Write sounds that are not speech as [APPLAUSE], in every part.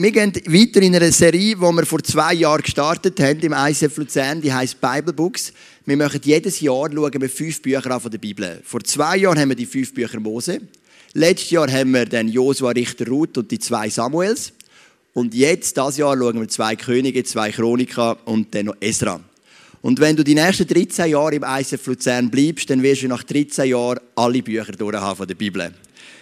wir gehen weiter in einer Serie, die wir vor zwei Jahren gestartet haben im ICF Luzern, die heißt Bible Books. Wir machen jedes Jahr schauen wir fünf Bücher an von der Bibel. Vor zwei Jahren haben wir die fünf Bücher Mose. Letztes Jahr haben wir dann Josua, Richter, Ruth und die zwei Samuels. Und jetzt, das Jahr, schauen wir zwei Könige, zwei Chroniker und dann noch Esra. Und wenn du die nächsten 13 Jahre im ICF Luzern bleibst, dann wirst du nach 13 Jahren alle Bücher durchhaben von der Bibel.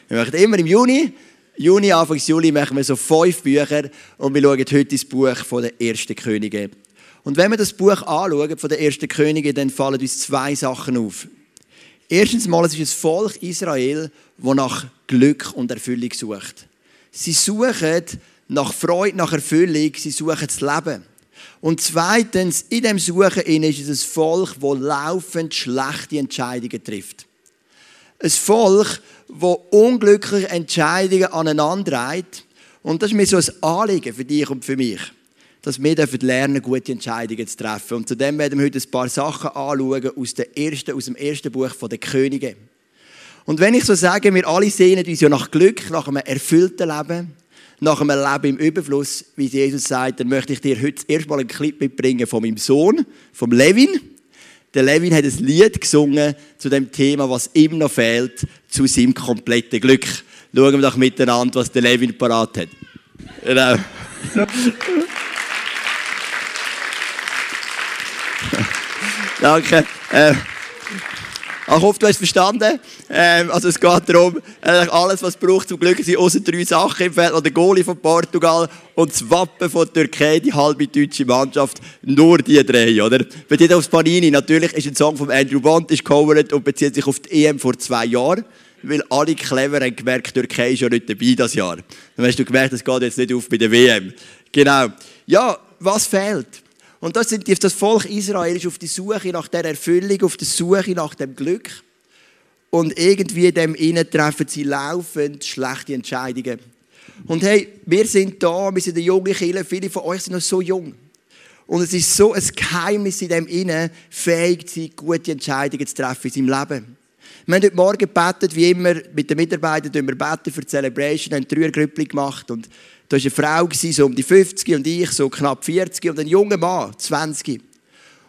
Wir machen immer im Juni Juni, Anfang Juli machen wir so fünf Bücher und wir schauen heute das Buch von den ersten Könige. Und wenn wir das Buch anschauen von den ersten Könige, dann fallen uns zwei Sachen auf. Erstens mal, es ist ein Volk Israel, das nach Glück und Erfüllung sucht. Sie suchen nach Freude, nach Erfüllung, sie suchen das Leben. Und zweitens, in dem Suchen ist es ein Volk, das laufend schlechte Entscheidungen trifft. Ein Volk, das unglückliche Entscheidungen aneinander reiht. Und das ist mir so ein Anliegen für dich und für mich, dass wir lernen, gute Entscheidungen zu treffen. Und zudem werden wir heute ein paar Sachen anschauen aus, der ersten, aus dem ersten Buch der Könige. Und wenn ich so sage, wir alle sehnen uns ja nach Glück, nach einem erfüllten Leben, nach einem Leben im Überfluss, wie Jesus sagt, dann möchte ich dir heute erstmal einen Clip mitbringen von meinem Sohn, vom Levin. Der Levin hat ein Lied gesungen zu dem Thema, was ihm noch fehlt, zu seinem kompletten Glück. Schauen wir doch miteinander, was der Levin parat hat. Genau. [LAUGHS] Danke. Äh, ich hoffe, du hast verstanden. Ähm, also es geht darum, alles, was es braucht zum Glück, sind außer drei Sachen im Feld. Der Goalie von Portugal und das Wappen von Türkei, die halbe deutsche Mannschaft. Nur die drei, oder? Bezieht aufs Panini. Natürlich ist ein Song von Andrew Bond ist covered und bezieht sich auf die EM vor zwei Jahren. Weil alle clever haben gemerkt, Türkei ist ja nicht dabei das Jahr. Dann hast du gemerkt, das geht jetzt nicht auf bei der WM. Genau. Ja, was fehlt? Und das, sind, das Volk Israel ist auf der Suche nach der Erfüllung, auf der Suche nach dem Glück. Und irgendwie dem innen treffen sie laufend schlechte Entscheidungen. Und hey, wir sind da, wir sind eine junge Kirche, viele von euch sind noch so jung. Und es ist so ein Geheimnis in dem innen, fähig zu sein, gute Entscheidungen zu treffen in seinem Leben. Wir haben heute Morgen gebetet, wie immer, mit den Mitarbeitern, wir beten für die Celebration, haben drei Grüppli gemacht und da war eine Frau, so um die 50 und ich so knapp 40 und ein junger Mann, 20.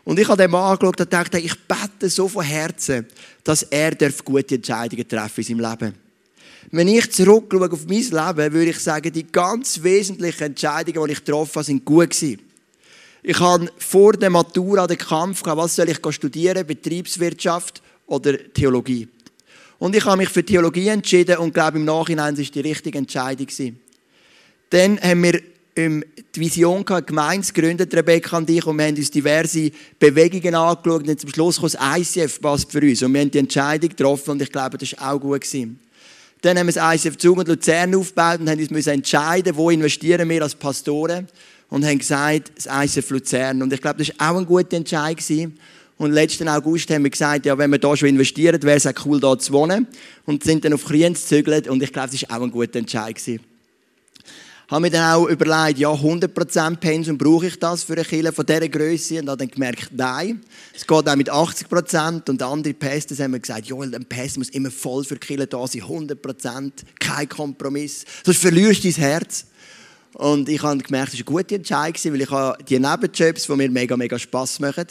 Und ich habe den Mann angeschaut und dachte, ich bete so von Herzen, dass er gute Entscheidungen treffen in seinem Leben. Wenn ich zurückschaue auf mein Leben, würde ich sagen, die ganz wesentlichen Entscheidungen, die ich getroffen habe, sind gut gewesen. Ich habe vor der Matura den Kampf gehabt, was soll ich studieren, Betriebswirtschaft oder Theologie. Und ich habe mich für Theologie entschieden und glaube, im Nachhinein war es die richtige Entscheidung. Dann haben wir die Vision gehabt, Gemeinde gegründet, Rebecca und ich, und wir haben uns diverse Bewegungen angeschaut und zum Schluss kam das ICF passt für uns. Und wir haben die Entscheidung getroffen und ich glaube, das war auch gut. Gewesen. Dann haben wir das ICF Zug und Luzern aufgebaut und haben uns entscheiden, wo investieren wir als Pastoren und haben gesagt, das ICF Luzern. Und ich glaube, das war auch ein guter Entscheid. Gewesen. Und letzten August haben wir gesagt, ja, wenn wir da schon investieren, wäre es auch cool, da zu wohnen. Und sind dann auf Kriens gezügelt und ich glaube, das war auch ein guter Entscheid. Gewesen habe mir dann auch überlegt, ja, 100% Pensum brauche ich das für eine Kille von dieser Größe? Und habe dann gemerkt, nein, es geht auch mit 80% und andere Pässe haben mir gesagt, ja, ein Pass muss immer voll für Kille da sein, 100%, kein Kompromiss, sonst verlierst du dein Herz. Und ich habe gemerkt, das war eine gute Entscheidung, weil ich habe die Nebenjobs, die mir mega, mega Spass machen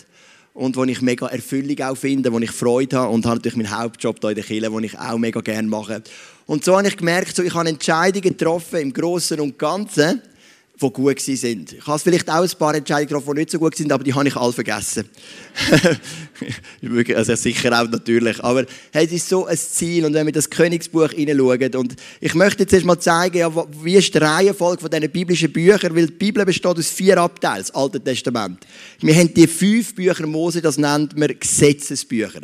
und wo ich mega Erfüllung auch finde, wo ich Freude habe und habe natürlich meinen Hauptjob hier in der Kirche, den ich auch mega gerne mache. Und so habe ich gemerkt, so, ich habe Entscheidungen getroffen im Großen und Ganzen, die gut sind. Ich habe vielleicht auch ein paar Entscheidungen getroffen, die nicht so gut sind, aber die habe ich alle vergessen. [LAUGHS] also sicher auch natürlich. Aber hey, es ist so ein Ziel. Und wenn wir das Königsbuch hineinschauen, und ich möchte jetzt erst mal zeigen, ja, wie ist die Reihenfolge von diesen biblischen Büchern, weil die Bibel besteht aus vier Abteilen, das Alte Testament. Wir haben die fünf Bücher Mose, das nennt man Gesetzesbücher.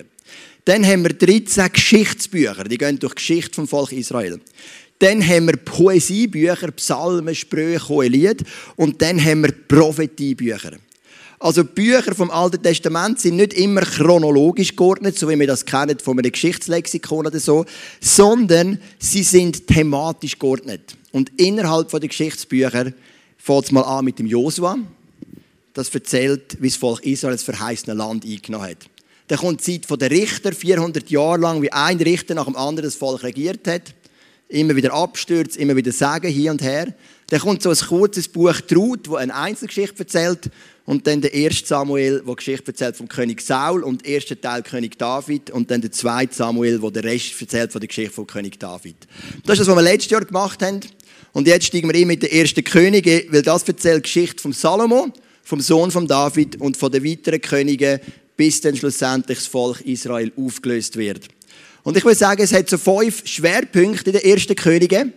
Dann haben wir 13 Geschichtsbücher, die gehen durch die Geschichte vom Volk Israel. Dann haben wir Poesiebücher, Psalmen, Sprüche, Hohelied. Und dann haben wir Prophetiebücher. Also Bücher vom Alten Testament sind nicht immer chronologisch geordnet, so wie wir das kennen von einem Geschichtslexikon oder so, sondern sie sind thematisch geordnet. Und innerhalb der Geschichtsbücher fängt es mal an mit dem Josua. Das erzählt, wie das Volk Israel das verheißene Land eingenommen hat. Dann kommt die Zeit der Richter, 400 Jahre lang, wie ein Richter nach dem anderen das Volk regiert hat immer wieder Abstürze, immer wieder Sagen hier und her. Dann kommt so ein kurzes Buch Trud, wo eine Einzelgeschichte erzählt. Und dann der erste Samuel, der Geschichte erzählt vom König Saul und der erste Teil König David. Und dann der zweite Samuel, wo der Rest erzählt von der Geschichte vom König David. Das ist das, was wir letztes Jahr gemacht haben. Und jetzt steigen wir ein mit den ersten Königen, weil das erzählt die Geschichte vom Salomo, vom Sohn von David und von den weiteren Königen, bis dann schlussendlich das Volk Israel aufgelöst wird. Und ich würde sagen, es hat so fünf Schwerpunkte in den ersten Königen.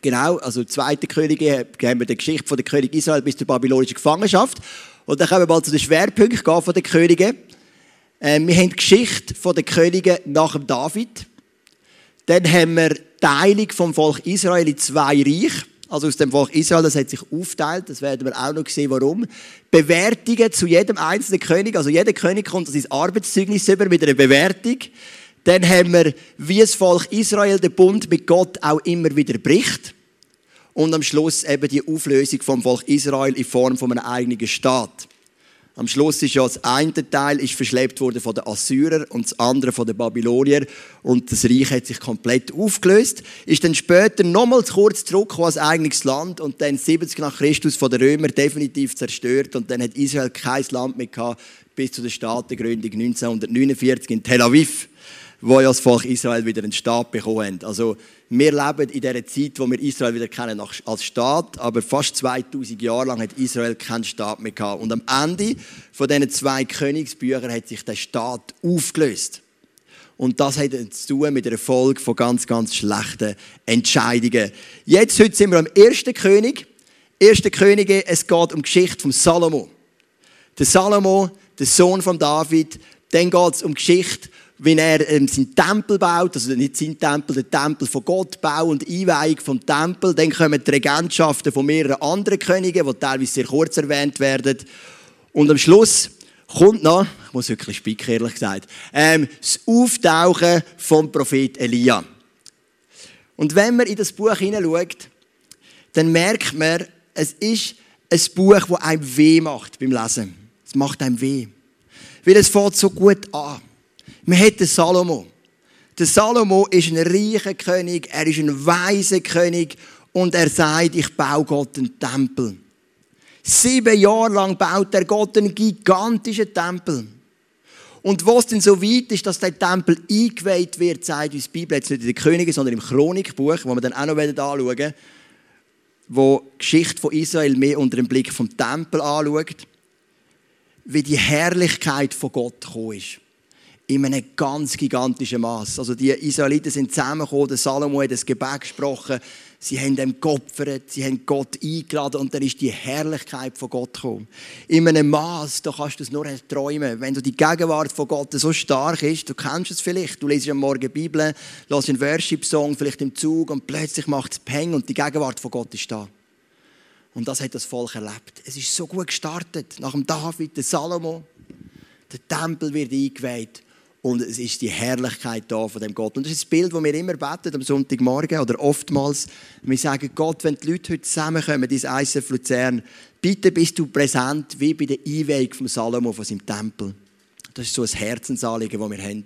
Genau, also zweite Könige haben wir die Geschichte von der König Israel bis zur babylonischen Gefangenschaft. Und dann kommen wir mal zu den Schwerpunkten von den Königen. Ähm, wir haben die Geschichte von den Königen nach dem David. Dann haben wir die Teilung vom Volk Israel in zwei Reiche. Also aus dem Volk Israel, das hat sich aufteilt, das werden wir auch noch sehen, warum. Bewertungen zu jedem einzelnen König, also jeder König kommt sein Arbeitszeugnis über mit einer Bewertung. Dann haben wir, wie das Volk Israel den Bund mit Gott auch immer wieder bricht. Und am Schluss eben die Auflösung vom Volk Israel in Form von einem eigenen Staat. Am Schluss ist ja das eine Teil ist verschleppt worden von den Assyrern und das andere von den Babyloniern und das Reich hat sich komplett aufgelöst. Ist dann später nochmals kurz zurückgekommen als eigenes Land und dann 70 nach Christus von den Römern definitiv zerstört. Und dann hat Israel kein Land mehr gehabt bis zu der Staatengründung 1949 in Tel Aviv wo ja das Volk Israel wieder einen Staat bekommen hat. Also wir leben in dieser Zeit, wo wir Israel wieder kennen als Staat, aber fast 2000 Jahre lang hat Israel keinen Staat mehr gehabt. Und am Ende von diesen zwei Königsbüchern hat sich der Staat aufgelöst. Und das hat zu tun mit der Folge von ganz, ganz schlechten Entscheidungen. Jetzt, heute sind wir am ersten König. Erste Könige, es geht um die Geschichte von Salomo. Der Salomo, der Sohn von David. Dann geht es um die Geschichte wenn er ähm, seinen Tempel baut, also nicht seinen Tempel, den Tempel von Gott baut und Einweihung vom Tempel, dann kommen die Regentschaften von mehreren anderen Königen, die teilweise sehr kurz erwähnt werden. Und am Schluss kommt noch, ich muss wirklich spicken, ehrlich gesagt, ähm, das Auftauchen vom Prophet Elia. Und wenn man in das Buch hineinschaut, dann merkt man, es ist ein Buch, das einem weh macht beim Lesen. Es macht einem weh. Weil es fängt so gut an. Wir haben den Salomo. Der Salomo ist ein reicher König, er ist ein weiser König und er sagt, ich baue Gott einen Tempel. Sieben Jahre lang baut er Gott einen gigantischen Tempel. Und was denn so weit ist, dass der Tempel eingeweiht wird, sagt uns die Bibel jetzt nicht in den Königen, sondern im Chronikbuch, wo wir dann auch noch anschauen werden, wo die Geschichte von Israel mehr unter dem Blick vom Tempel anschaut, wie die Herrlichkeit von Gott gekommen ist in einem ganz gigantischen Maß. Also die Israeliten sind zusammengekommen, der Salomo hat das Gebet gesprochen, sie haben ihm geopfert, sie haben Gott eingeladen und dann ist die Herrlichkeit von Gott gekommen. In einem Maß, da kannst du es nur träumen. Wenn du die Gegenwart von Gott so stark ist, du kennst es vielleicht, du liest am Morgen Bibel, hörst einen Worship-Song vielleicht im Zug und plötzlich macht es Peng und die Gegenwart von Gott ist da. Und das hat das Volk erlebt. Es ist so gut gestartet. Nach dem David, der Salomo. Der Tempel wird eingeweiht. Und es ist die Herrlichkeit da von dem Gott. Und das ist das Bild, das wir immer beten am Sonntagmorgen oder oftmals. Wir sagen, Gott, wenn die Leute heute zusammenkommen, dieses ISF Luzern, bitte bist du präsent wie bei der Einweihung von Salomo von seinem Tempel. Das ist so ein Herzensanliegen, das wir haben.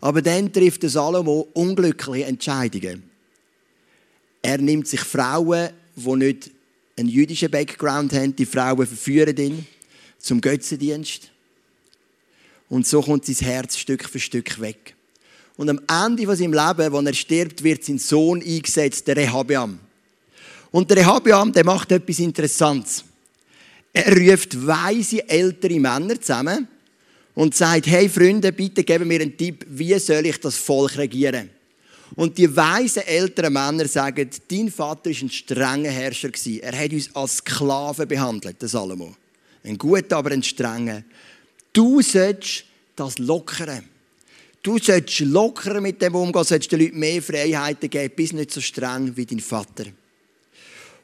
Aber dann trifft der Salomo unglückliche Entscheidungen. Er nimmt sich Frauen, die nicht einen jüdischen Background haben, die Frauen verführen ihn zum Götzendienst. Und so kommt sein Herz Stück für Stück weg. Und am Ende von seinem Leben, wo er stirbt, wird sein Sohn eingesetzt, der Rehabiam. Und der Rehabiam, der macht etwas Interessantes. Er ruft weise ältere Männer zusammen und sagt, hey Freunde, bitte geben mir einen Tipp, wie soll ich das Volk regieren? Und die weisen älteren Männer sagen, dein Vater war ein strenger Herrscher. Er hat uns als Sklaven behandelt, der Salomo. Ein guter, aber ein strenger. Du sollst das lockern. Du sollst locker mit dem umgehen, sollst den Leuten mehr Freiheiten geben, bist nicht so streng wie dein Vater.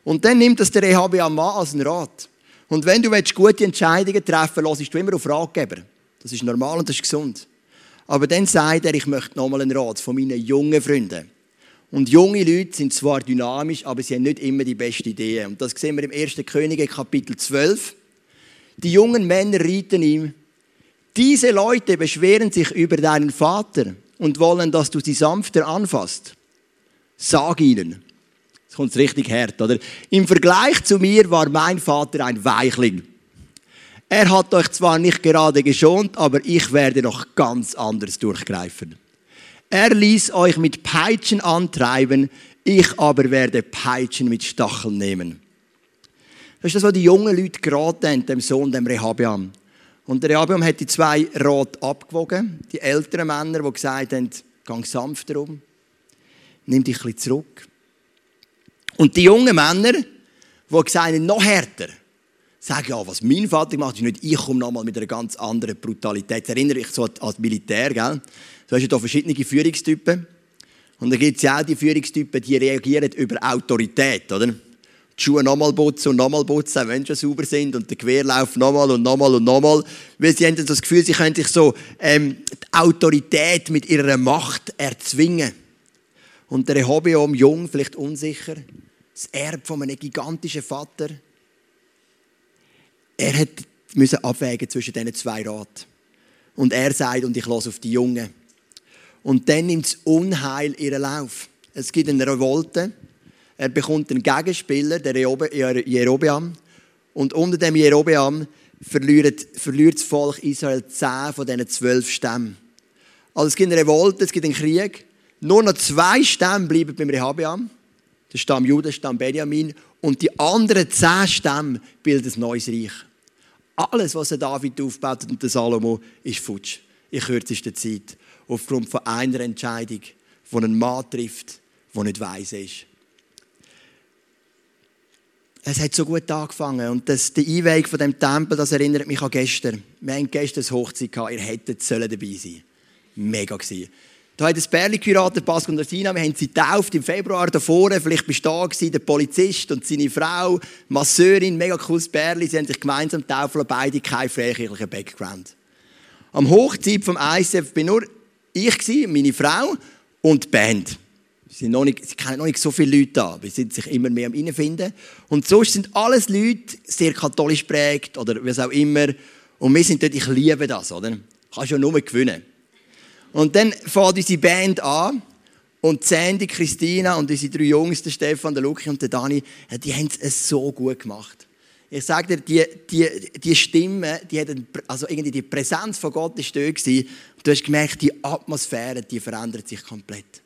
Und dann nimmt das der Rehabiam an als einen Rat. Und wenn du gute Entscheidungen treffen willst, hörst du immer auf Ratgeber. Das ist normal und das ist gesund. Aber dann sagt er, ich möchte nochmal einen Rat von meinen jungen Freunden. Und junge Leute sind zwar dynamisch, aber sie haben nicht immer die besten Ideen. Und das sehen wir im 1. Könige Kapitel 12. Die jungen Männer rieten ihm, diese Leute beschweren sich über deinen Vater und wollen, dass du sie sanfter anfasst. Sag ihnen, Jetzt kommt richtig hart, oder? Im Vergleich zu mir war mein Vater ein Weichling. Er hat euch zwar nicht gerade geschont, aber ich werde noch ganz anders durchgreifen. Er ließ euch mit Peitschen antreiben, ich aber werde Peitschen mit Stacheln nehmen. Das ist das, was die jungen Leute geraten haben, dem Sohn, dem Rehabiam. Und der Rehabiam hat die zwei Rat abgewogen. Die älteren Männer, die gesagt haben, gang sanfter um, nimm dich ein zurück. Und die jungen Männer, die gesagt haben, noch härter, sagen, ja, was mein Vater macht, ist nicht, ich komme nochmal mit einer ganz anderen Brutalität. Das erinnere ich so an Militär, gell? Du hast ja hier verschiedene Führungstypen. Und da gibt es ja auch die Führungstypen, die reagieren über Autorität, oder? Die Schuhe nochmal putzen und nochmal putzen, wenn sie sauber sind und der Querlauf nochmal und nochmal und nochmal. Weil sie haben das Gefühl, sie können sich so ähm, die Autorität mit ihrer Macht erzwingen. Und der Rehoboam, jung, vielleicht unsicher, das Erbe von einem gigantischen Vater, er müssen abwägen zwischen diesen zwei Raten. Und er sagt, und ich lasse auf die Jungen. Und dann nimmt das Unheil ihren Lauf. Es gibt eine Revolte. Er bekommt einen Gegenspieler, der Jerobeam. Und unter dem Jerobeam verliert, verliert das Volk Israel zehn von diesen zwölf Stämmen. Also es gibt eine Revolte, es gibt einen Krieg. Nur noch zwei Stämme bleiben beim Rehabeam. Der Stamm Judah, der Stamm Benjamin. Und die anderen zehn Stämme bilden ein neues Reich. Alles, was der David aufgebaut hat und Salomo, ist futsch. In kürzester Zeit. Aufgrund von einer Entscheidung, die einen Mann trifft, der nicht weise ist. Es hat so gut angefangen. Und das, die Einweihung von dem Tempel, das erinnert mich an gestern. Wir hatten gestern eine Hochzeit gehabt. Ihr hättet dabei sein. Mega gewesen. Da hat Bärli geheiratet, Pascal und Ursina. Wir haben sie getauft im Februar davor. Vielleicht bist du da gewesen, der Polizist und seine Frau, Masseurin, mega cooles Bärli. Sie haben sich gemeinsam taufen beide keinen freikirchlichen Background. Am Hochzeit vom ICF bin nur ich meine Frau und die Band. Sind noch nicht, sie kennen noch nicht so viele Leute da. Wir sind sich immer mehr am Reinfinden. Und sonst sind alles Leute sehr katholisch prägt oder was auch immer. Und wir sind dort, ich liebe das, oder? Kannst ja nur gewinnen. Und dann fährt unsere Band an. Und Sandy, Christina und unsere drei Jungs, der Stefan, der Luki und der Dani, die haben es so gut gemacht. Ich sage dir, die, die, die Stimme, die hat also irgendwie die Präsenz von Gott ist da. Du hast gemerkt, die Atmosphäre, die verändert sich komplett.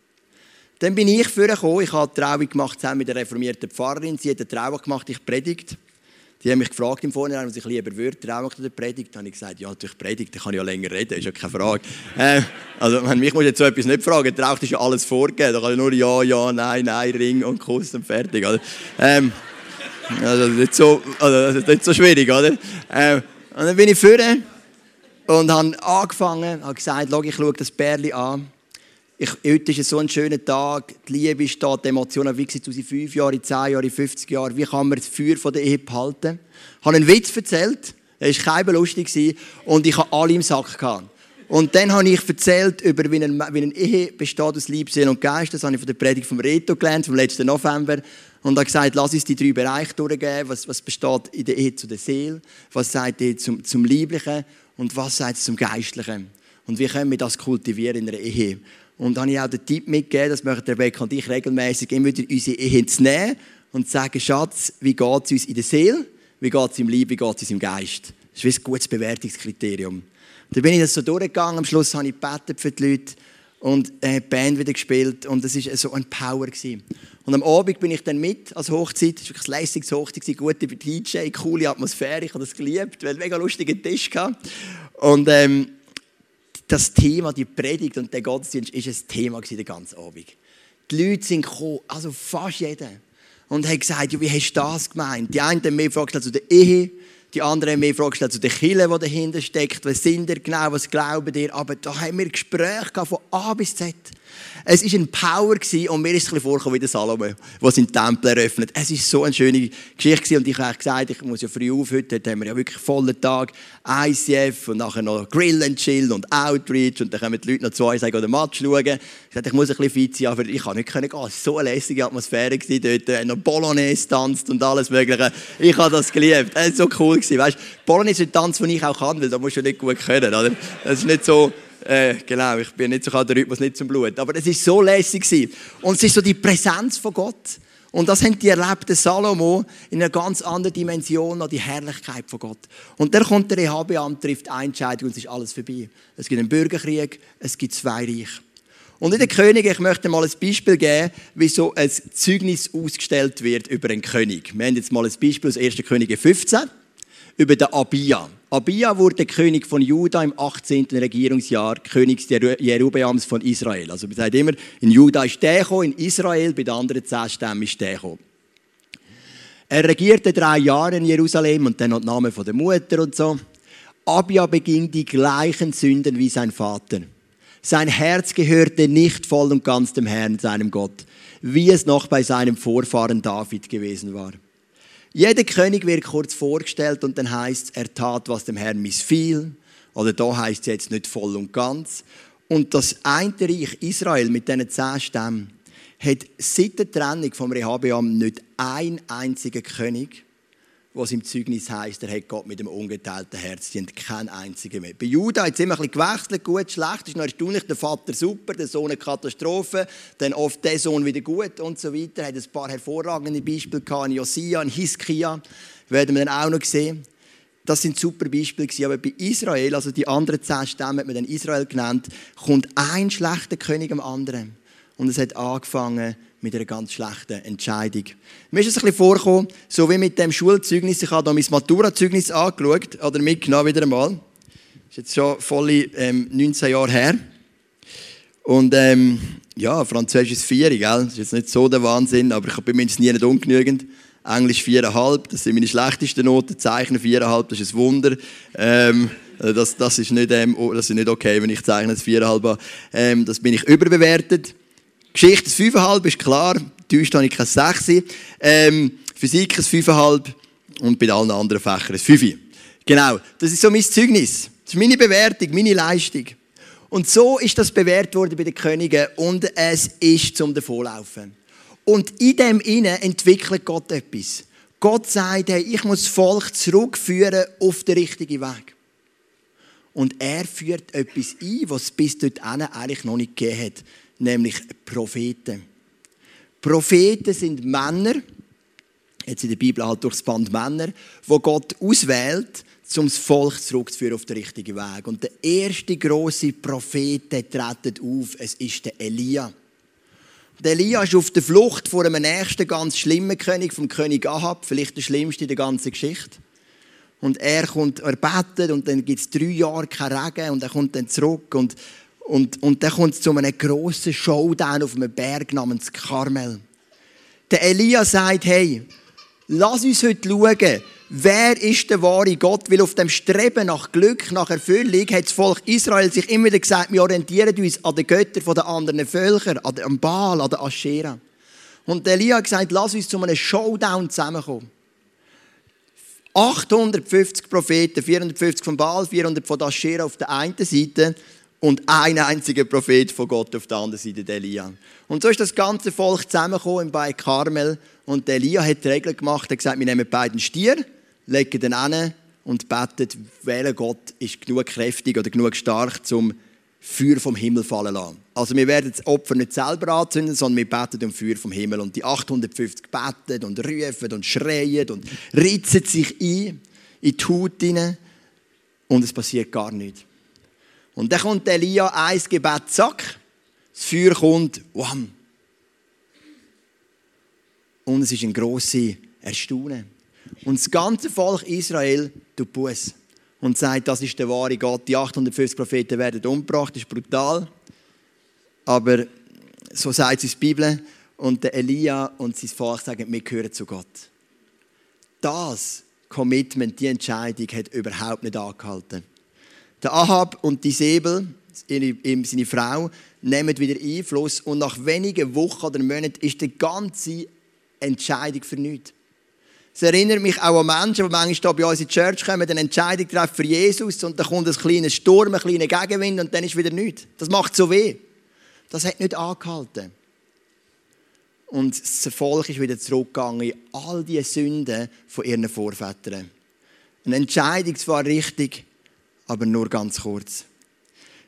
Dann bin ich vorgekommen, ich habe Trauung gemacht zusammen mit der reformierten Pfarrerin. Sie hat eine Trauung gemacht, ich predigt. Die haben mich gefragt im Vorhinein, was ich lieber würde, Trauung oder Predigt. Dann habe ich gesagt, ja, durch Predigt, dann kann ich ja länger reden, ist ja keine Frage. äh, also, mich muss jetzt so etwas nicht fragen, Trauung ist ja alles vorgegeben, da kann ich nur Ja, Ja, Nein, Nein, Ring und Kuss und fertig. Oder? Ähm, also, nicht so, also, nicht so schwierig, oder? Ähm, und dann bin ich vorne und habe angefangen, habe gesagt, ich schaue das Bärli an ich, heute ist es so ein schöner Tag, die Liebe da, die Emotionen, wie gesagt, in fünf Jahren, zehn Jahren, 50 Jahren, wie kann man das Feuer von der Ehe behalten? Ich habe einen Witz erzählt, er war kein lustig und ich hatte alle im Sack. Gehabt. Und dann habe ich erzählt, über wie eine, wie eine Ehe besteht aus Liebe, Seele und Geist. Das habe ich von der Predigt vom Reto gelernt, vom letzten November. Und habe gesagt, lass uns die drei Bereiche durchgehen. Was, was besteht in der Ehe zu der Seele? Was sagt die zum, zum Lieblichen? Und was sagt es zum Geistlichen? Und wie können wir das kultivieren in einer Ehe? Und da habe ich auch den Tipp mitgegeben, das möchten Rebecca und ich regelmäßig immer wieder unsere Ehe zu nehmen und zu sagen, Schatz, wie geht es uns in der Seele, wie geht es im Liebe, wie geht es uns im Geist. Das ist ein gutes Bewertungskriterium. Dann bin ich das so durchgegangen, am Schluss habe ich gebetet für die Leute und äh, die Band wieder gespielt und das war so ein Power. Gewesen. Und am Abend bin ich dann mit als Hochzeit, es war wirklich ein lässiges Hochzeit, gute DJ, coole Atmosphäre, ich habe das geliebt, weil mega lustigen Tisch gehabt. Und ähm, das Thema, die Predigt und der Gottesdienst ist ein Thema den ganzen Abend. Die Leute sind gekommen, also fast jeder, und haben gesagt, ja, wie hast du das gemeint? Die einen haben mehr Fragen zu der Ehe, die anderen haben mehr Fragen zu der Kille, die dahinter steckt. Was sind ihr genau, was glauben ihr? Aber da haben wir Gespräche von A bis Z. Es war ein Power und mir ist es ein vorgekommen wie der Salome, der seinen Tempel eröffnet. Es war so eine schöne Geschichte und ich habe gesagt, ich muss ja früh auf, heute haben wir ja wirklich vollen Tag, ICF und nachher noch Grill and Chill und Outreach und dann kommen die Leute noch zwei sagen, oder Match schauen. Ich sagte, ich muss ein bisschen fit sein, aber ich kann nicht gehen. Es war so eine lässige Atmosphäre dort, noch Bolognese tanzt und alles mögliche. Ich habe das geliebt. Es war so cool. Weißt, Bolognese ist ein Tanz, den ich auch kann, weil da musst du nicht gut können. Oder? Das ist nicht so äh, genau, ich bin nicht so der Rhythmus, nicht zum Blut. Aber es war so lässig. Und es ist so die Präsenz von Gott. Und das haben die erlebt, der Salomo, in einer ganz anderen Dimension noch die Herrlichkeit von Gott. Und dann kommt der Rehabeam, trifft eine Entscheidung und es ist alles vorbei. Es gibt einen Bürgerkrieg, es gibt zwei Reiche. Und in den König, ich möchte mal ein Beispiel geben, wie so ein Zeugnis ausgestellt wird über einen König. Wir haben jetzt mal ein Beispiel aus 1. Könige 15 über den Abia. Abia wurde König von Juda im 18. Regierungsjahr, Königs Jerubeams von Israel. Also man sagt immer, in Juda ist der gekommen, in Israel, bei den anderen zehn Stämmen ist der gekommen. Er regierte drei Jahre in Jerusalem und dann noch der Name von der Mutter und so. Abia beging die gleichen Sünden wie sein Vater. Sein Herz gehörte nicht voll und ganz dem Herrn, seinem Gott, wie es noch bei seinem Vorfahren David gewesen war. Jeder König wird kurz vorgestellt und dann heißt es, er tat, was dem Herrn missfiel. Oder da heißt es jetzt nicht voll und ganz. Und das eine Reich Israel mit diesen zehn Stämmen hat seit der Trennung vom Rehabeam nicht ein einziger König, was im Zeugnis heißt, er hat Gott mit dem ungeteilten Herz dient, kein einziger mehr. Bei Juda hat es immer ein bisschen gewechselt, gut, schlecht, ist noch erstaunlich, der Vater super, der Sohn eine Katastrophe, dann oft der Sohn wieder gut und so weiter. Er hat ein paar hervorragende Beispiele gehabt, in Josia, in Hiskia, werden wir dann auch noch sehen. Das sind super Beispiele gewesen. aber bei Israel, also die anderen zehn Stämme hat man dann Israel genannt, kommt ein schlechter König am anderen. Und es hat angefangen mit einer ganz schlechten Entscheidung. Mir ist es ein bisschen vorgekommen, so wie mit dem Schulzeugnis. Ich habe da mein Maturazeugnis angeschaut, oder mitgenommen wieder einmal. Das ist jetzt schon volle ähm, 19 Jahre her. Und ähm, ja, Französisch ist 4, gell? Das ist jetzt nicht so der Wahnsinn, aber ich bin mir nie nicht ungenügend. Englisch 4,5, das sind meine schlechtesten Noten. Zeichnen 4,5, das ist ein Wunder. Ähm, das, das, ist nicht, ähm, das ist nicht okay, wenn ich zeichne 4,5 habe. Ähm, das bin ich überbewertet. Geschichte ein 5,5 ist klar. Deutsch habe ich kein 6. Ähm, Physik ein 5,5 und bei allen anderen Fächern ein 5. Genau, das ist so mein Zeugnis. Das ist meine Bewertung, meine Leistung. Und so ist das bewährt worden bei den Königen und es ist zum Davonlaufen. Und in dem Innen entwickelt Gott etwas. Gott sagt, hey, ich muss das Volk zurückführen auf den richtigen Weg. Und er führt etwas ein, was es bis dort eigentlich noch nicht gegeben hat nämlich Propheten. Propheten sind Männer, jetzt in der Bibel halt durchs Band Männer, wo Gott auswählt, um das Volk zurückzuführen auf den richtigen Weg. Und der erste große Prophet, tritt auf, es ist der Elia. Der Elia ist auf der Flucht vor einem nächsten ganz schlimmen König, vom König Ahab, vielleicht der schlimmste in der ganzen Geschichte. Und er kommt, er betet und dann gibt es drei Jahre kein Regen und er kommt dann zurück und und, und dann kommt es zu einem grossen Showdown auf einem Berg namens Karmel. Der Elia sagt, hey, lass uns heute schauen, wer ist der wahre Gott? Weil auf dem Streben nach Glück, nach Erfüllung, hat das Volk Israel sich immer wieder gesagt, wir orientieren uns an den Göttern der anderen Völker, an dem Baal, an der Aschera. Und der Elia hat gesagt, lass uns zu einem Showdown zusammenkommen. 850 Propheten, 450 von Baal, 400 von Aschera auf der einen Seite und ein einziger Prophet von Gott auf der anderen Seite, der Elia. Und so ist das ganze Volk zusammengekommen bei Karmel und der Elia hat die Regel gemacht, er hat gesagt, wir nehmen beiden Stier, legen den an und beten, welcher Gott ist genug kräftig oder genug stark, zum Feuer vom Himmel fallen lassen. Also wir werden das Opfer nicht selber anzünden, sondern wir beten um Feuer vom Himmel. Und die 850 beten und rufen und schreien und ritzen sich ein in die Haut hinein und es passiert gar nichts. Und dann kommt Elia, ein Gebet, zack, das Feuer kommt, wham. Und es ist ein grosses Erstaunen. Und das ganze Volk Israel tut Buß und sagt, das ist der wahre Gott. Die 850 Propheten werden umgebracht, das ist brutal. Aber so sagt es die Bibel. Und der Elia und sein Volk sagen, wir gehören zu Gott. Das Commitment, die Entscheidung hat überhaupt nicht angehalten. Der Ahab und die Säbel, seine Frau, nehmen wieder Einfluss und nach wenigen Wochen oder Monaten ist die ganze Entscheidung für nichts. Es erinnert mich auch an Menschen, die manchmal bei uns in die Church kommen, eine Entscheidung treffen für Jesus und dann kommt ein kleiner Sturm, ein kleiner Gegenwind und dann ist wieder nichts. Das macht so weh. Das hat nicht angehalten. Und das Volk ist wieder zurückgegangen in all die Sünden von ihren Vorvätern. Eine Entscheidung zwar richtig, aber nur ganz kurz.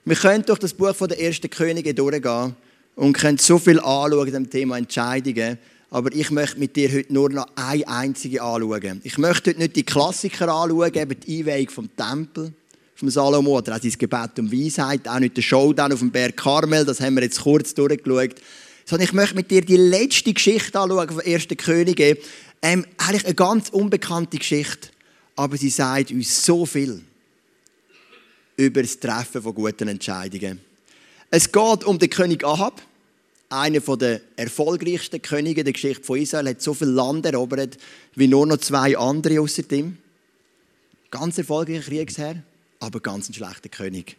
Wir können durch das Buch der ersten Könige durchgehen und können so viel anschauen dem Thema Entscheidungen. Aber ich möchte mit dir heute nur noch eine einzige anschauen. Ich möchte heute nicht die Klassiker anschauen, eben die Einweihung vom Tempel, vom Salomo oder auch sein Gebet um Weisheit, auch nicht der Showdown auf dem Berg Karmel, das haben wir jetzt kurz durchgeschaut. Sondern ich möchte mit dir die letzte Geschichte anschauen von ersten Könige. Ähm, eigentlich eine ganz unbekannte Geschichte, aber sie sagt uns so viel über das Treffen von guten Entscheidungen. Es geht um den König Ahab einer der erfolgreichsten Könige der Geschichte von Israel, hat so viel Land erobert wie nur noch zwei andere außer ihm. Ganz erfolgreicher Kriegsherr, aber ganz ein schlechter König.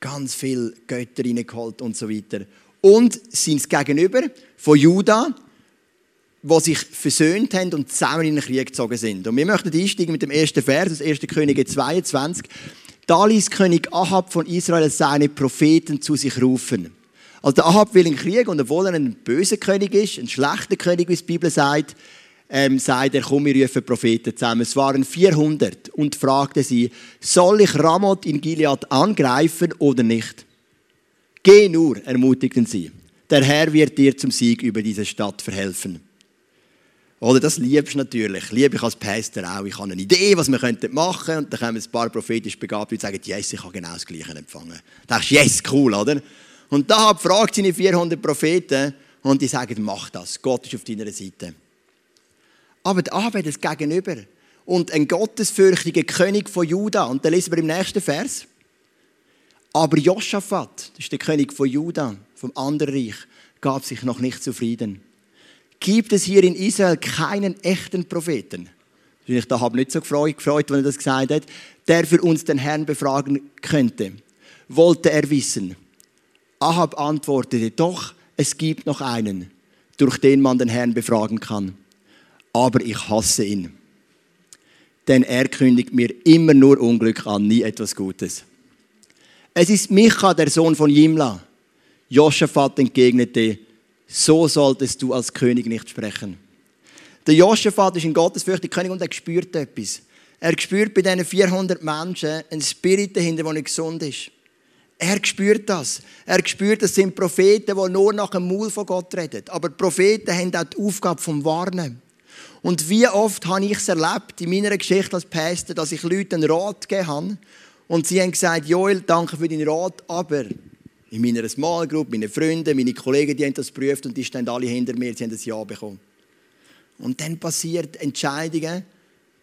Ganz viel Götter reingeholt und so weiter. Und sein Gegenüber von Juda, die sich versöhnt haben und zusammen in den Krieg gezogen sind. Und wir möchten einsteigen mit dem ersten Vers, das 1. Könige 22. Da ließ König Ahab von Israel seine Propheten zu sich rufen. Also der Ahab will einen Krieg und obwohl er ein böser König ist, ein schlechter König, wie die Bibel sagt, ähm, sagt er, komm, wir rufen Propheten zusammen. Es waren 400 und fragte sie, soll ich Ramoth in Gilead angreifen oder nicht? Geh nur, ermutigten sie. Der Herr wird dir zum Sieg über diese Stadt verhelfen. Oder das liebst du natürlich. Liebe ich als Pastor auch. Ich habe eine Idee, was wir machen könnten. Und dann kommen ein paar prophetisch begabt und sagen, yes, ich habe genau das Gleiche empfangen. Da denkst yes, cool, oder? Und da fragt seine 400 Propheten und die sagen, mach das, Gott ist auf deiner Seite. Aber der hat das Gegenüber. Und ein gottesfürchtiger König von Juda. Und dann lesen wir im nächsten Vers. Aber Josaphat, das ist der König von Juda, vom anderen Reich, gab sich noch nicht zufrieden. Gibt es hier in Israel keinen echten Propheten? Ich habe nicht so gefreut, gefreut, wenn er das gesagt hat, der für uns den Herrn befragen könnte. Wollte er wissen. Ahab antwortete, doch, es gibt noch einen, durch den man den Herrn befragen kann. Aber ich hasse ihn. Denn er kündigt mir immer nur Unglück an, nie etwas Gutes. Es ist Micha, der Sohn von Jimla. Joschafat entgegnete, so solltest du als König nicht sprechen. Der Joschafat ist ein gottesfürchtiger König und er spürt etwas. Er spürt bei diesen 400 Menschen einen Spirit dahinter, der nicht gesund ist. Er spürt das. Er spürt, das sind Propheten, die nur nach dem Maul von Gott reden. Aber Propheten haben auch die Aufgabe vom Warnen. Und wie oft habe ich es erlebt in meiner Geschichte als Pastor, dass ich Leuten einen Rat gegeben habe und sie haben gesagt, Joel, danke für deinen Rat, aber in meiner Small Group, meine Freunde, meine Kollegen, die haben das geprüft und die stehen alle hinter mir, sie haben das Ja bekommen. Und dann passiert Entscheidungen.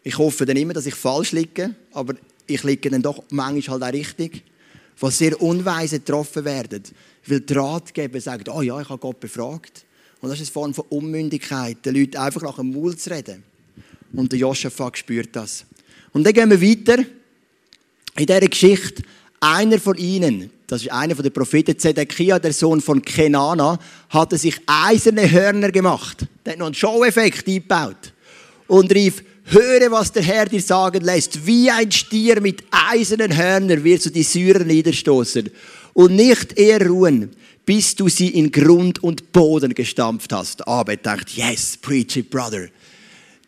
Ich hoffe dann immer, dass ich falsch liege, aber ich liege dann doch manchmal halt auch richtig die sehr unweise getroffen werden, weil die Ratgeber sagen, oh ja, ich habe Gott befragt. Und das ist eine Form von Unmündigkeit, den Leuten einfach nach dem Maul zu reden. Und der Joschafat spürt das. Und dann gehen wir weiter. In dieser Geschichte, einer von ihnen, das ist einer den Propheten, Zedekia, der Sohn von Kenana, hatte sich eiserne Hörner gemacht. Der hat noch einen Show-Effekt eingebaut. Und rief, Höre, was der Herr dir sagen lässt. Wie ein Stier mit eisernen Hörnern wirst du die Syrer niederstoßen und nicht eher ruhen, bis du sie in Grund und Boden gestampft hast. Aber er dachte, yes, preach it, brother.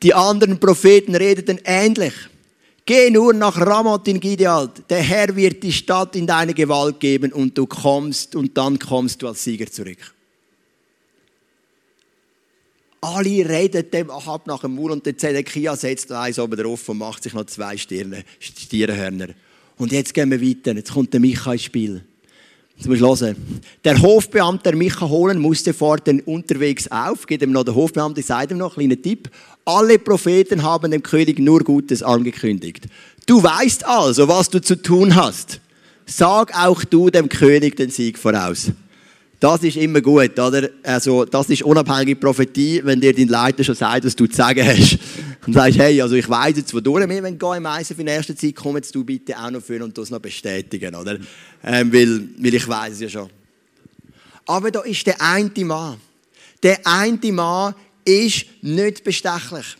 Die anderen Propheten redeten ähnlich. Geh nur nach Ramoth in Gidead. Der Herr wird die Stadt in deine Gewalt geben und du kommst und dann kommst du als Sieger zurück. Alle reden dem Ahab nach dem Mund und der Zedekia setzt eins oben drauf und macht sich noch zwei Stirne, Stierenhörner. Und jetzt gehen wir weiter. Jetzt kommt der Micha ins Spiel. Jetzt musst du hören. Der Hofbeamte, Micha holen musste vor den unterwegs auf. Geht ihm noch der Hofbeamte, sagt ihm noch, einen kleinen Tipp. Alle Propheten haben dem König nur Gutes angekündigt. Du weißt also, was du zu tun hast. Sag auch du dem König den Sieg voraus. Das ist immer gut, oder? Also, das ist unabhängige Prophetie, wenn dir dein Leiter schon sagt, was du zu sagen hast. Und sagst, hey, also ich weiss jetzt, wodurch wir gehen im für die erste Zeit, komm jetzt du bitte auch noch für und das noch bestätigen, oder? Ähm, weil, weil ich weiß es ja schon. Aber da ist der eine Mann. Der eine Mann ist nicht bestechlich.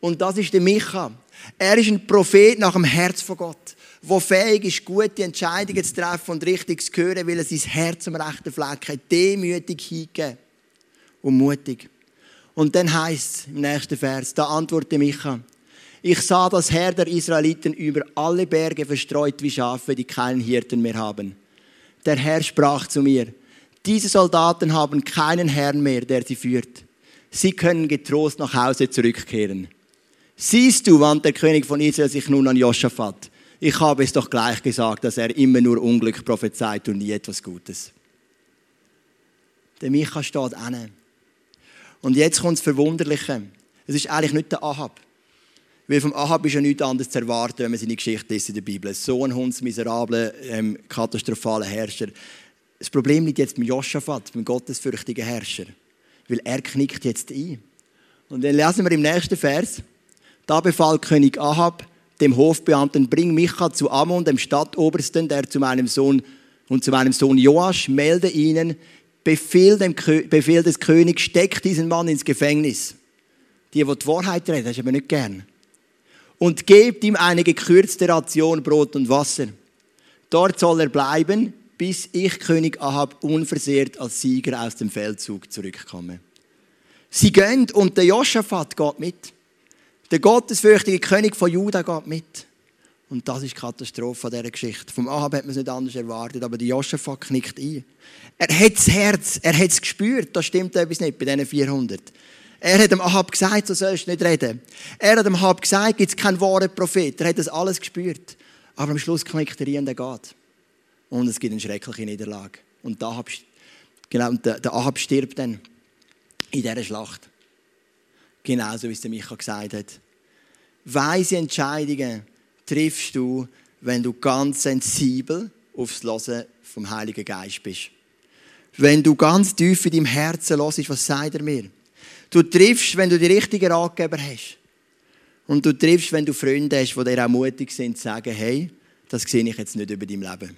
Und das ist der Micha. Er ist ein Prophet nach dem Herz von Gott der fähig ist, gute Entscheidungen zu treffen und richtig zu hören, weil er sein Herz am rechten Fleck hat, demütig hingegeben und mutig. Und dann heißt es im nächsten Vers, da antwortete Micha, ich sah das Herr der Israeliten über alle Berge verstreut wie Schafe, die keinen Hirten mehr haben. Der Herr sprach zu mir, Diese Soldaten haben keinen Herrn mehr, der sie führt. Sie können getrost nach Hause zurückkehren. Siehst du, wandte der König von Israel sich nun an Josaphat. Ich habe es doch gleich gesagt, dass er immer nur Unglück prophezeit und nie etwas Gutes. Der Micha steht an. Und jetzt kommt das Verwunderliche. Es ist eigentlich nicht der Ahab. Weil vom Ahab ist ja nichts anderes zu erwarten, wenn man seine Geschichte liest in der Bibel. So ein hundsmiserabler, ähm, katastrophaler Herrscher. Das Problem liegt jetzt beim Joschafat, beim gottesfürchtigen Herrscher. Weil er knickt jetzt ein. Und dann lesen wir im nächsten Vers. Da befahl König Ahab dem Hofbeamten, bring Micha zu Ammon, dem Stadtobersten, der zu meinem Sohn und zu meinem Sohn Joasch, melde ihnen, Befehl, dem, Befehl des Königs, steck diesen Mann ins Gefängnis. Die, die die Wahrheit reden, das ist aber nicht gern. Und gebt ihm eine gekürzte Ration Brot und Wasser. Dort soll er bleiben, bis ich König Ahab unversehrt als Sieger aus dem Feldzug zurückkomme. Sie gehen und der Josaphat geht mit. Der gottesfürchtige König von Juda geht mit. Und das ist die Katastrophe dieser Geschichte. Vom Ahab hat man es nicht anders erwartet, aber der Josaphat knickt ein. Er hat das Herz, er hat es gespürt, da stimmt etwas nicht bei diesen 400. Er hat dem Ahab gesagt, so sollst du nicht reden. Er hat dem Ahab gesagt, gibt es keinen wahren Prophet. Er hat das alles gespürt. Aber am Schluss knickt er ein und er geht. Und es gibt eine schreckliche Niederlage. Und der Ahab, genau, der, der Ahab stirbt dann in dieser Schlacht. Genauso wie es der Micha gesagt hat. Weise Entscheidungen triffst du, wenn du ganz sensibel aufs Hören vom Heiligen Geist bist. Wenn du ganz tief in deinem Herzen hörst, was sagt er mir? Du triffst, wenn du die richtigen Ratgeber hast. Und du triffst, wenn du Freunde hast, die dir auch mutig sind, zu sagen, hey, das sehe ich jetzt nicht über dein Leben.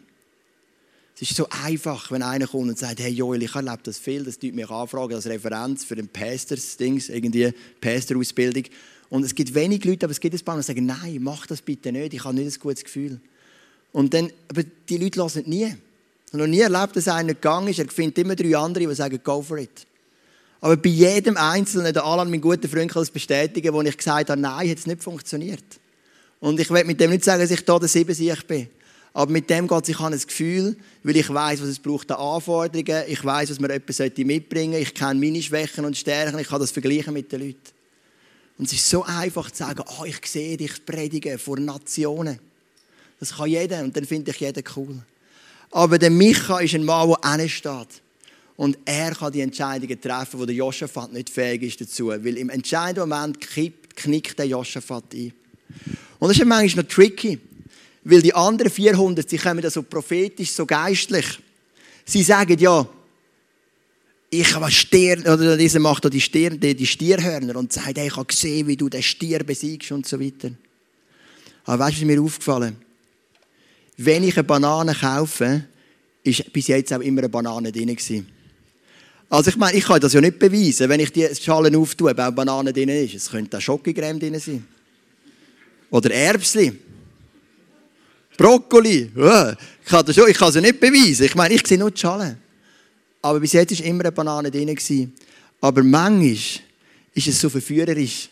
Es ist so einfach, wenn einer kommt und sagt, hey Joel, ich erlebe das viel, das tut mich anfragen als Referenz für den Pastors-Dings, irgendwie Pastor-Ausbildung. Und es gibt wenig Leute, aber es gibt ein paar, die sagen, nein, mach das bitte nicht, ich habe nicht ein gutes Gefühl. Und dann, aber die Leute hören nie. Ich habe noch nie erlebt, dass einer gegangen ist, er findet immer drei andere, die sagen, go for it. Aber bei jedem Einzelnen, der Alan, mein guter Freund, kann es bestätigen, wo ich gesagt habe, nein, hat es nicht funktioniert. Und ich will mit dem nicht sagen, dass ich da der Siebensieg bin. Aber mit dem geht es, ich habe ein Gefühl, weil ich weiß, was es braucht an Anforderungen, ich weiß, was man etwas mitbringen sollte, ich kenne meine Schwächen und Stärken, ich kann das vergleichen mit den Leuten. Und es ist so einfach zu sagen, oh, ich sehe dich predigen vor Nationen. Das kann jeder und dann finde ich jeden cool. Aber der Micha ist ein Mann, der steht. Und er kann die Entscheidungen treffen, wo der Joschafat nicht fähig ist dazu. Weil im entscheidenden Moment knickt der Joschafat ein. Und das ist manchmal noch tricky. Weil die anderen 400, sie kommen da so prophetisch, so geistlich. Sie sagen ja, ich habe Stier, oder dieser macht die, Stier, die, die Stierhörner und sagt, hey, ich habe gesehen, wie du den Stier besiegst und so weiter. Aber weißt du, was mir aufgefallen? Wenn ich eine Banane kaufe, ist bis jetzt auch immer eine Banane drin gewesen. Also ich meine, ich kann das ja nicht beweisen, wenn ich die Schalen auftue, ob auch Banane drin ist. Es könnte auch Schokocreme drin sein. Oder Erbsli. Brokkoli. Ich kann das schon, ich kann es ja nicht beweisen. Ich meine, ich sehe nur die Schalen. Aber bis jetzt war immer eine Banane drin. Aber manchmal ist es so verführerisch.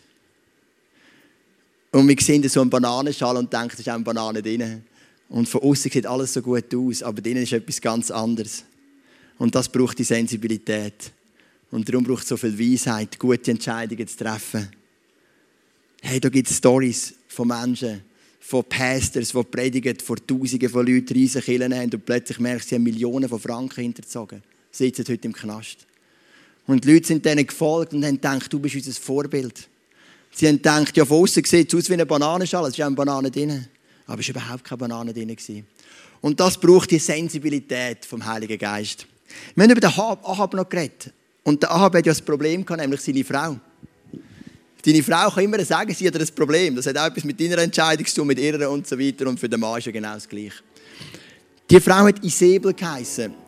Und wir sehen so eine Bananenschale und denken, es ist auch eine Banane drin. Und von außen sieht alles so gut aus, aber drinnen ist etwas ganz anderes. Und das braucht die Sensibilität. Und darum braucht es so viel Weisheit, gute Entscheidungen zu treffen. Hey, da gibt es Stories von Menschen, von Pastors, die predigen vor Tausenden von Leuten riesige Kirchen haben und plötzlich merkst sie haben Millionen von Franken hinterzogen sitzen heute im Knast. Und die Leute sind denen gefolgt und haben gedacht, du bist unser Vorbild. Sie haben gedacht, ja, von außen sieht es aus wie eine Bananenschale, es ist auch eine Banane drin. Aber es war überhaupt keine Banane drin. Und das braucht die Sensibilität vom Heiligen Geist. Wir haben über den Ahab noch geredet. Und der Ahab hat ja das Problem gehabt, nämlich seine Frau. Deine Frau kann immer sagen, sie hat ein Problem. Das hat auch etwas mit deiner Entscheidung zu tun, mit ihrer und so weiter. Und für den Mann ist ja genau das Gleiche. Die Frau hat Isabel geheißen.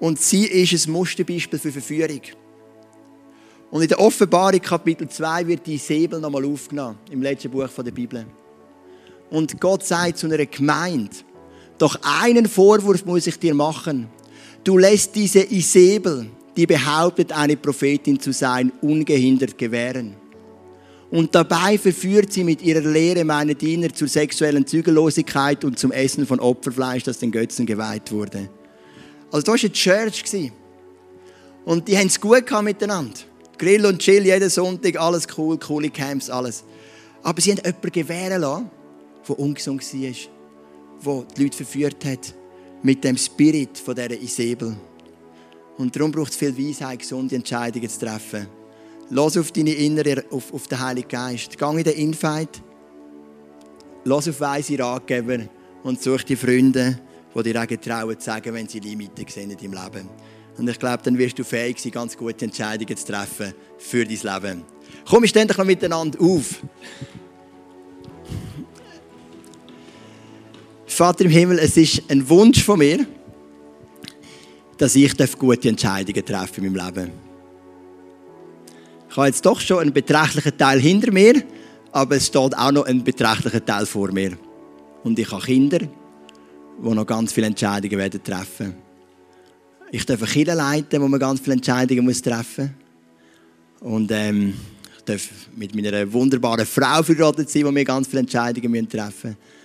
Und sie ist ein Musterbeispiel für Verführung. Und in der Offenbarung Kapitel 2 wird die Säbel nochmal aufgenommen, im letzten Buch der Bibel. Und Gott sagt zu einer Gemeinde, doch einen Vorwurf muss ich dir machen. Du lässt diese Isabel, die behauptet, eine Prophetin zu sein, ungehindert gewähren. Und dabei verführt sie mit ihrer Lehre meine Diener zur sexuellen Zügellosigkeit und zum Essen von Opferfleisch, das den Götzen geweiht wurde. Also da war eine Church. Und die haben es gut gehabt miteinander. Grill und Chill jeden Sonntag, alles cool, coole Camps, alles. Aber sie haben jemanden gewähren lassen, der ungesund war, der die Leute verführt hat mit dem Spirit von dieser Isabel. Und darum braucht es viel Weisheit, gesunde Entscheidungen zu treffen. Lass auf deine Innere, auf, auf den Heiligen Geist. Geh in den Infight. Lass auf weise Ratgeber und such die Freunde, die dir auch getrauen zu sagen, wenn sie Limiten sehen in deinem Leben. Und ich glaube, dann wirst du fähig sein, ganz gute Entscheidungen zu treffen für dein Leben. Komm, stehen doch noch miteinander auf. Vater im Himmel, es ist ein Wunsch von mir, dass ich gute Entscheidungen treffen in meinem Leben. Ich habe jetzt doch schon einen beträchtlichen Teil hinter mir, aber es steht auch noch ein beträchtlicher Teil vor mir. Und ich habe Kinder, die noch ganz viele Entscheidungen werden treffen Ich darf Kirche leiten, wo man ganz viele Entscheidungen treffen muss. Und ähm, ich darf mit meiner wunderbaren Frau verraten sein, wo wir ganz viele Entscheidungen treffen müssen.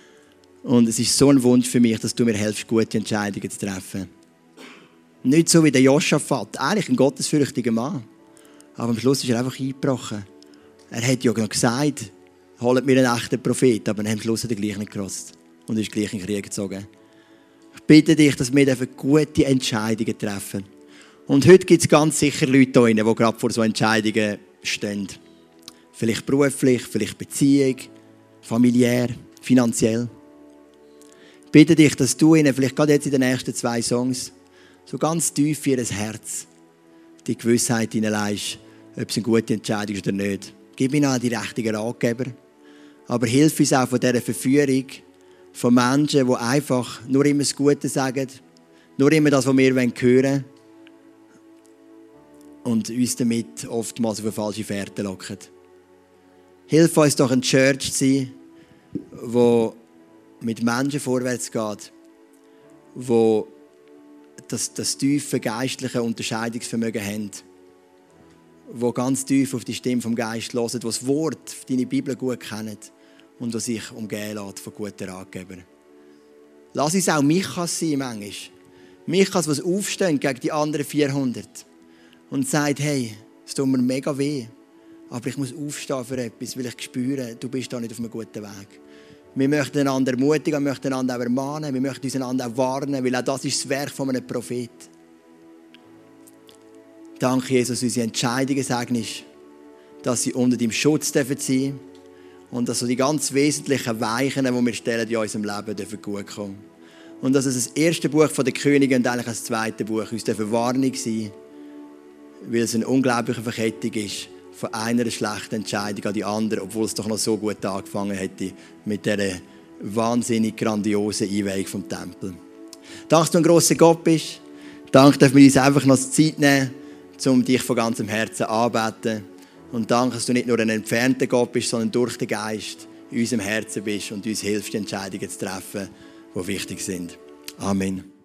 Und es ist so ein Wunsch für mich, dass du mir helfst, gute Entscheidungen zu treffen. Nicht so wie der Joschafat, eigentlich ein gottesfürchtiger Mann. Aber am Schluss ist er einfach eingebrochen. Er hat ja noch gesagt, holt mir einen echten Prophet, aber am Schluss hat er gleich nicht gerostet und ist gleich in den Krieg gezogen. Bitte dich, dass wir gute Entscheidungen treffen. Und heute gibt es ganz sicher Leute hier, die gerade vor so Entscheidungen stehen. Vielleicht beruflich, vielleicht Beziehung, familiär, finanziell. Bitte dich, dass du ihnen, vielleicht gerade jetzt in den nächsten zwei Songs, so ganz tief in ihr Herz die Gewissheit hineinlegst, ob es eine gute Entscheidung ist oder nicht. Gib ihnen auch die richtigen Ratgeber. Aber hilf uns auch von dieser Verführung von Menschen, die einfach nur immer das Gute sagen, nur immer das, was wir hören wollen und uns damit oftmals auf eine falsche Fährte locken. Hilf uns doch, ein Church zu sein, wo mit Menschen vorwärts geht, wo das, das tiefe geistliche Unterscheidungsvermögen haben, wo ganz tief auf die Stimme vom Geist hören, die das Wort, deine Bibel gut kennen und die sich umgehen lässt von guten Ratgebern. Lass uns auch Michas sein manchmal. Michas, was aufstehen gegen die anderen 400 und sagt, hey, es tut mir mega weh, aber ich muss aufstehen für etwas, weil ich spüre, du bist da nicht auf einem guten Weg. Wir möchten einander ermutigen, wir möchten einander auch ermahnen, wir möchten uns einander auch warnen, weil auch das ist das Werk von einem Prophet. Danke, Jesus, unsere Entscheidungen segnest, dass sie unter deinem Schutz sein dürfen und dass so die ganz wesentlichen Weichen, die wir stellen in unserem Leben, dürfen gut kommen. Und dass es das erste Buch der Könige und eigentlich das zweite Buch uns Warnung sein weil es eine unglaubliche Verkettung ist von einer schlechten Entscheidung an die andere, obwohl es doch noch so gut angefangen hätte mit dieser wahnsinnig grandiosen Einweihung vom Tempel. Danke, dass du ein grosser Gott bist. Danke, dass wir uns einfach noch Zeit nehmen, um dich von ganzem Herzen anzubeten. Und danke, dass du nicht nur ein entfernter Gott bist, sondern durch den Geist in unserem Herzen bist und uns hilfst, Entscheidungen zu treffen, die wichtig sind. Amen.